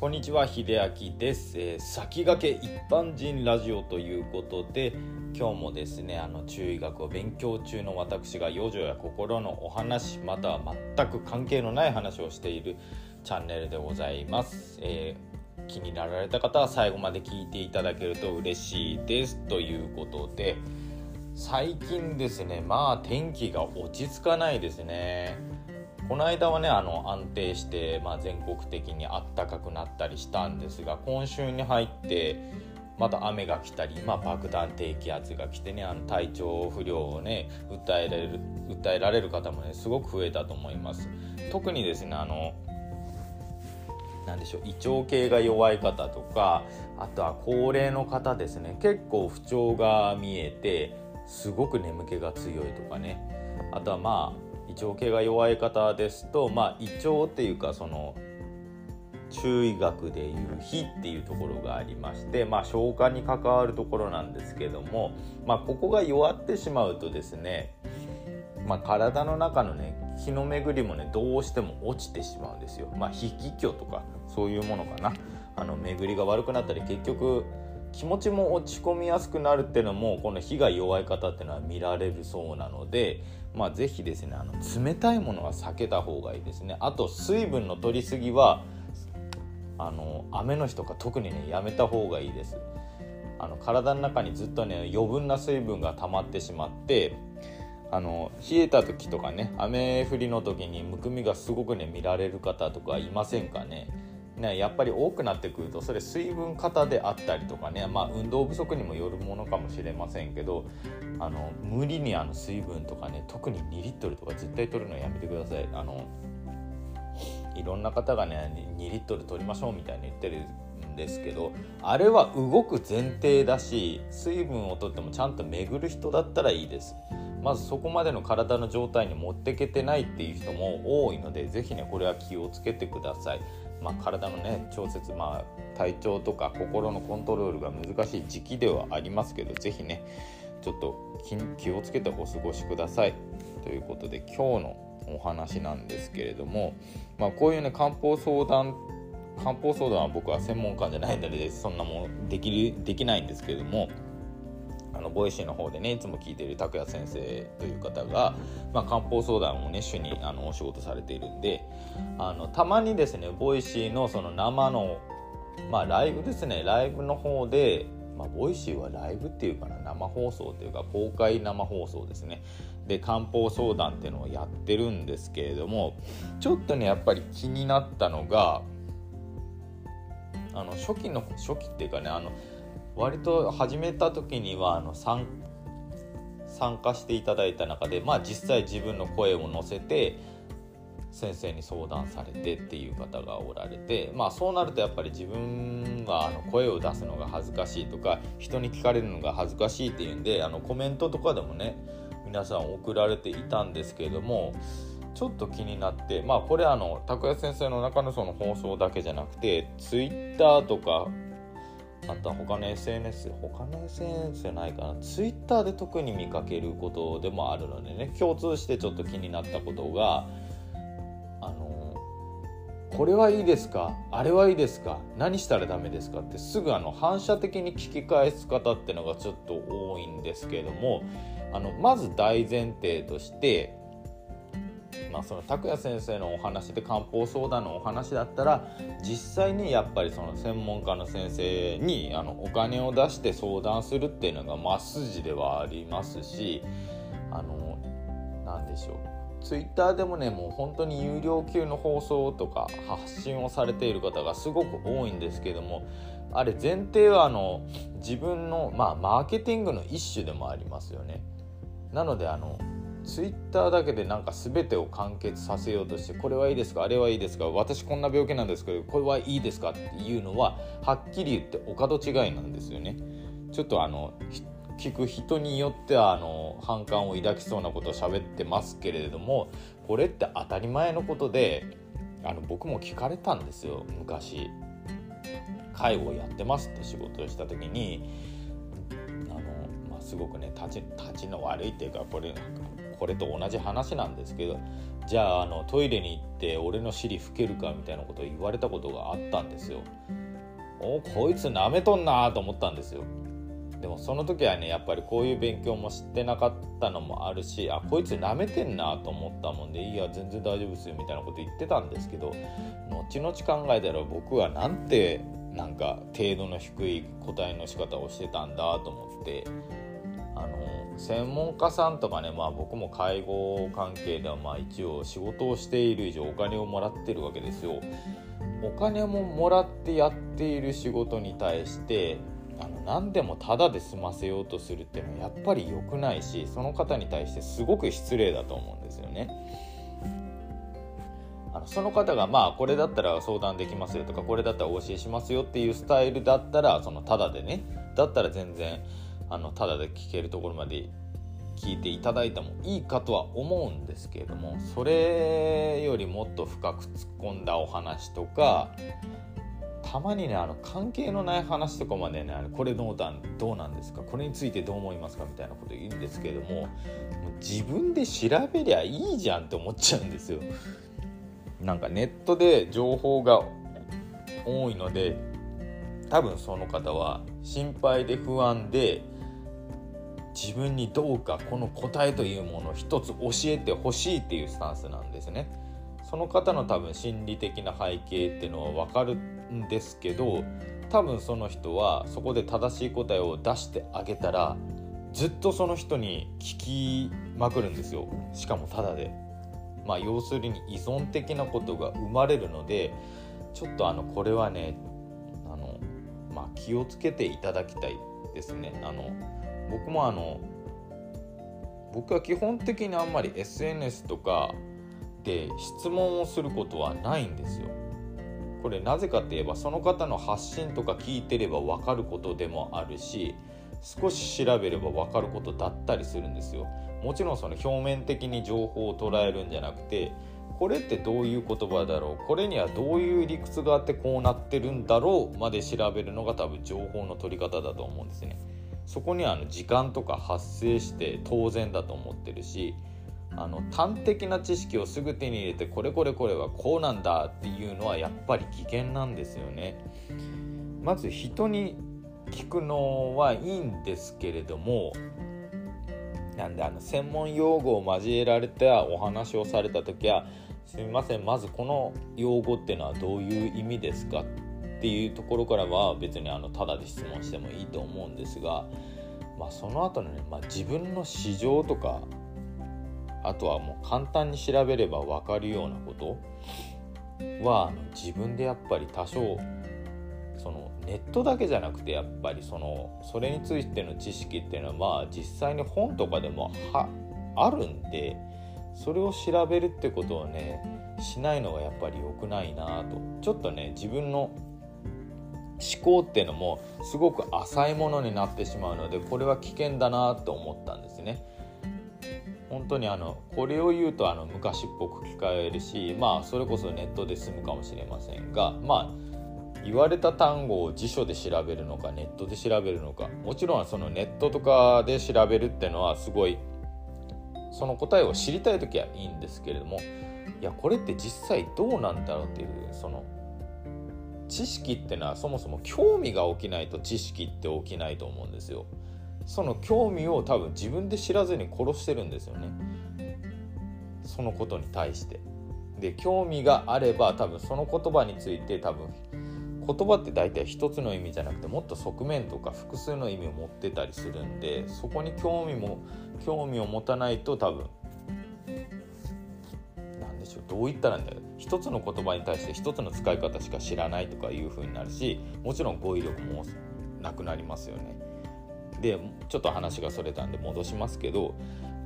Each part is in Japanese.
こんにちは秀明です、えー、先駆け一般人ラジオということで今日もですねあの中医学を勉強中の私が養生や心のお話または全く関係のない話をしているチャンネルでございます、えー、気になられた方は最後まで聞いていただけると嬉しいです。ということで最近ですねまあ天気が落ち着かないですね。この間はねあの安定して、まあ、全国的にあったかくなったりしたんですが今週に入ってまた雨が来たり、まあ、爆弾低気圧が来てねあの体調不良をね訴えられる訴えられる方もねすごく増えたと思います。特にですねあの何でしょう胃腸系が弱い方とかあとは高齢の方ですね結構不調が見えてすごく眠気が強いとかね。あとはまあ胃腸系が弱い方ですと、まあ、胃腸っていうかその中医学でいう脾っていうところがありまして、まあ、消化に関わるところなんですけども、まあ、ここが弱ってしまうとですね、まあ、体の中のね気の巡りもねどうしても落ちてしまうんですよ。まあ、気虚とかそういうものかなあの巡りが悪くなったり結局気持ちも落ち込みやすくなるっていうのもこの火が弱い方っていうのは見られるそうなのでまあ是非ですねあの冷たいものは避けた方がいいですね。あと水分の取りすぎはあの雨の日とか特にねやめた方がいいです。あの体の中にずっとね余分な水分が溜まってしまってあの冷えた時とかね雨降りの時にむくみがすごくね見られる方とかいませんかね。ね、やっぱり多くなってくるとそれ水分過多であったりとかね、まあ、運動不足にもよるものかもしれませんけどあの無理にあの水分とかね特に2リットルとか絶対取るのはやめてください。あのいろんな方がね2リットル取りましょうみたいに言ってるんですけどあれは動く前提だし水分をとってもちゃんと巡る人だったらいいです。まずそこまでの体の状態に持ってけてないっていう人も多いので是非ねこれは気をつけてください。まあ、体のね調節、まあ、体調とか心のコントロールが難しい時期ではありますけど是非ねちょっと気をつけてお過ごしください。ということで今日のお話なんですけれども、まあ、こういうね漢方相談漢方相談は僕は専門家じゃないのでそんなもんできるできないんですけれどもの Voicy の方でねいつも聞いている拓也先生という方が、まあ、漢方相談をね主にあのお仕事されているんであのたまにですね Voicyのその生のまあライブですねライブの方でまあ、 Voicyはライブっていうかな生放送っていうか公開生放送ですね。で漢方相談っていうのをやってるんですけれどもちょっとねやっぱり気になったのがあの初期の初期っていうかねあの割と始めた時にはあの参加していただいた中で、まあ、実際自分の声を乗せて先生に相談されてっていう方がおられてまあそうなるとやっぱり自分はあの声を出すのが恥ずかしいとか人に聞かれるのが恥ずかしいっていうんであのコメントとかでもね皆さん送られていたんですけれどもちょっと気になってまあこれあの拓哉先生の中のその放送だけじゃなくて Twitter とかあとは他の SNS 他の SNS じゃないかな。Twitter で特に見かけることでもあるのでね。共通してちょっと気になったことがあのこれはいいですか？あれはいいですか？何したらダメですか？ってすぐあの反射的に聞き返す方ってのがちょっと多いんですけれどもあのまず大前提としてまあ、その拓也先生のお話で漢方相談のお話だったら実際にやっぱりその専門家の先生にあのお金を出して相談するっていうのがまっ筋ではありますしあの何でしょうツイッターでもねもう本当に有料級の放送とか発信をされている方がすごく多いんですけどもあれ前提はあの自分の、まあ、マーケティングの一種でもありますよね。なのであのツイッターだけでなんか全てを完結させようとしてこれはいいですかあれはいいですか私こんな病気なんですけどこれはいいですかっていうのははっきり言ってお門違いなんですよね。ちょっとあの聞く人によってはあの反感を抱きそうなことを喋ってますけれどもこれって当たり前のことであの僕も聞かれたんですよ昔介護をやってますって仕事をした時にあの、まあ、すごくね立ち立ちの悪いっていうかこれなんかこれと同じ話なんですけどじゃああのトイレに行って俺の尻拭けるかみたいなことを言われたことがあったんですよ。おこいつなめとんなと思ったんですよ。でもその時はねやっぱりこういう勉強も知ってなかったのもあるしあこいつなめてんなと思ったもんでいや全然大丈夫ですよみたいなこと言ってたんですけど後々考えたら僕はなんてなんか程度の低い答えの仕方をしてたんだと思って専門家さんとかねまあ僕も介護関係ではまあ一応仕事をしている以上お金をもらってるわけですよ。お金ももらってやっている仕事に対してあの何でもタダで済ませようとするっていうのはやっぱり良くないしその方に対してすごく失礼だと思うんですよね。あのその方がまあこれだったら相談できますよとかこれだったらお教えしますよっていうスタイルだったらそのタダでねだったら全然あのタダで聞けるところまで聞いていただいてもいいかとは思うんですけれどもそれよりもっと深く突っ込んだお話とかたまにねあの関係のない話とかまでねこれどうだどうなんですかこれについてどう思いますかみたいなこと言うんですけれどももう自分で調べりゃいいじゃんって思っちゃうんですよ。なんかネットで情報が多いので多分その方は心配で不安で自分にどうかこの答えというものを一つ教えてほしいっていうスタンスなんですね。その方の多分心理的な背景っていうのは分かるんですけど多分その人はそこで正しい答えを出してあげたらずっとその人に聞きまくるんですよしかもただで。まあ、要するに依存的なことが生まれるのでちょっとあのこれはねあの、まあ、気をつけていただきたいですね。あの僕もあの僕は基本的にあんまり SNS とかで質問をすることはないんですよ。これなぜかって言えばその方の発信とか聞いてれば分かることでもあるし少し調べれば分かることだったりするんですよ。もちろんその表面的に情報を捉えるんじゃなくてこれってどういう言葉だろうこれにはどういう理屈があってこうなってるんだろうまで調べるのが多分情報の取り方だと思うんですね。そこにはあの時間とか発生して当然だと思ってるしあの端的な知識をすぐ手に入れてこれこれこれはこうなんだっていうのはやっぱり危険なんですよね。まず人に聞くのはいいんですけれどもなんであの専門用語を交えられたお話をされた時は「すみませんまずこの用語っていうのはどういう意味ですか?」っていうところからは別にあのただで質問してもいいと思うんですが、まあ、その後のね、まあ、自分の市場とかあとはもう簡単に調べれば分かるようなことはあの自分でやっぱり多少そのネットだけじゃなくてやっぱりそのそれについての知識っていうのはまあ実際に本とかでもはあるんでそれを調べるってことをねしないのがやっぱり良くないなと。ちょっとね自分の思考っていうのもすごく浅いものになってしまうのでこれは危険だなと思ったんですね。本当にあのこれを言うとあの昔っぽく聞かれるしまあそれこそネットで済むかもしれませんがまあ言われた単語を辞書で調べるのかネットで調べるのかもちろんそのネットとかで調べるっていうのはすごいその答えを知りたい時はいいんですけれどもいやこれって実際どうなんだろうっていうその知識ってのはそもそも興味が起きないと知識って起きないと思うんですよ。その興味を多分自分で知らずに殺してるんですよね。そのことに対して。で興味があれば多分その言葉について多分言葉って大体一つの意味じゃなくてもっと側面とか複数の意味を持ってたりするんでそこに興味も興味を持たないと多分しょどう言ったらいいんだよ一つの言葉に対して一つの使い方しか知らないとかいう風になるしもちろん語彙力もなくなりますよね。でちょっと話がそれたんで戻しますけど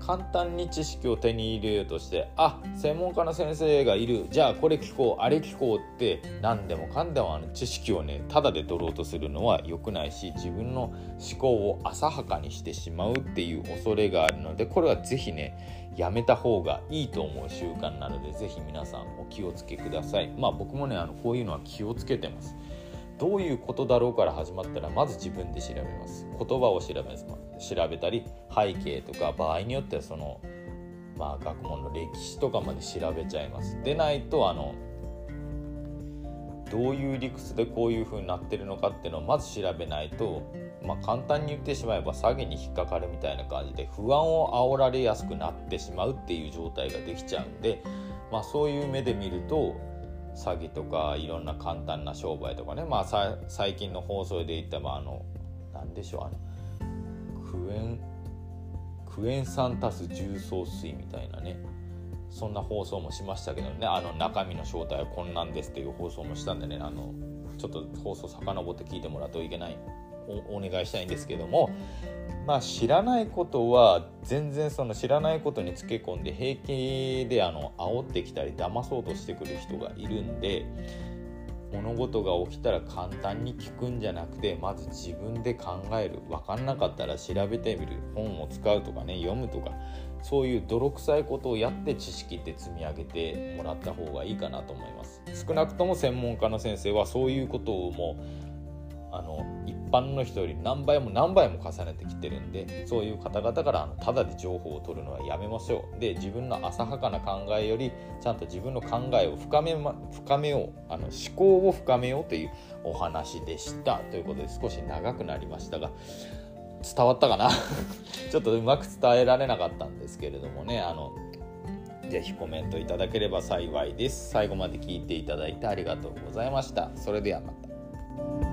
簡単に知識を手に入れようとしてあ専門家の先生がいる。じゃあこれ聞こう。あれ聞こうって何でもかんでもあの知識をねただで取ろうとするのは良くないし自分の思考を浅はかにしてしまうっていう恐れがあるのでこれは是非ねやめた方がいいと思う習慣なので是非皆さんお気をつけください。まあ僕もねあのこういうのは気をつけてます。どういうことだろうから始まったらまず自分で調べます。言葉を調べます。調べたり背景とか場合によってはそのまあ、学問の歴史とかまで調べちゃいます。でないとあのどういう理屈でこういう風になってるのかっていうのをまず調べないと、まあ、簡単に言ってしまえば詐欺に引っかかるみたいな感じで不安を煽られやすくなってしまうっていう状態ができちゃうんで、まあ、そういう目で見ると詐欺とかいろんな簡単な商売とかね、まあ、最近の放送で言ったまああの何でしょうあのクエンクエン酸足す重曹水みたいなね。そんな放送もしましたけどね。あの中身の正体はこんなんですっていう放送もしたんでね。あのちょっと放送遡って聞いてもらうといけない。お願いしたいんですけども。まあ知らないことは全然その知らないことにつけ込んで平気であの煽ってきたり騙そうとしてくる人がいるんで物事が起きたら簡単に聞くんじゃなくてまず自分で考える。分かんなかったら調べてみる。本を使うとかね読むとか。そういう泥臭いことをやって知識って積み上げてもらった方がいいかなと思います。少なくとも専門家の先生はそういうことをもうあの一般の人より何倍も何倍も重ねてきてるんでそういう方々からあのただで情報を取るのはやめましょうで自分の浅はかな考えよりちゃんと自分の考えを深め,、ま、深めようあの思考を深めようというお話でしたということで少し長くなりましたが伝わったかな？ちょっとうまく伝えられなかったんですけれどもねあのぜひコメントいただければ幸いです。最後まで聞いていただいてありがとうございました。それではまた。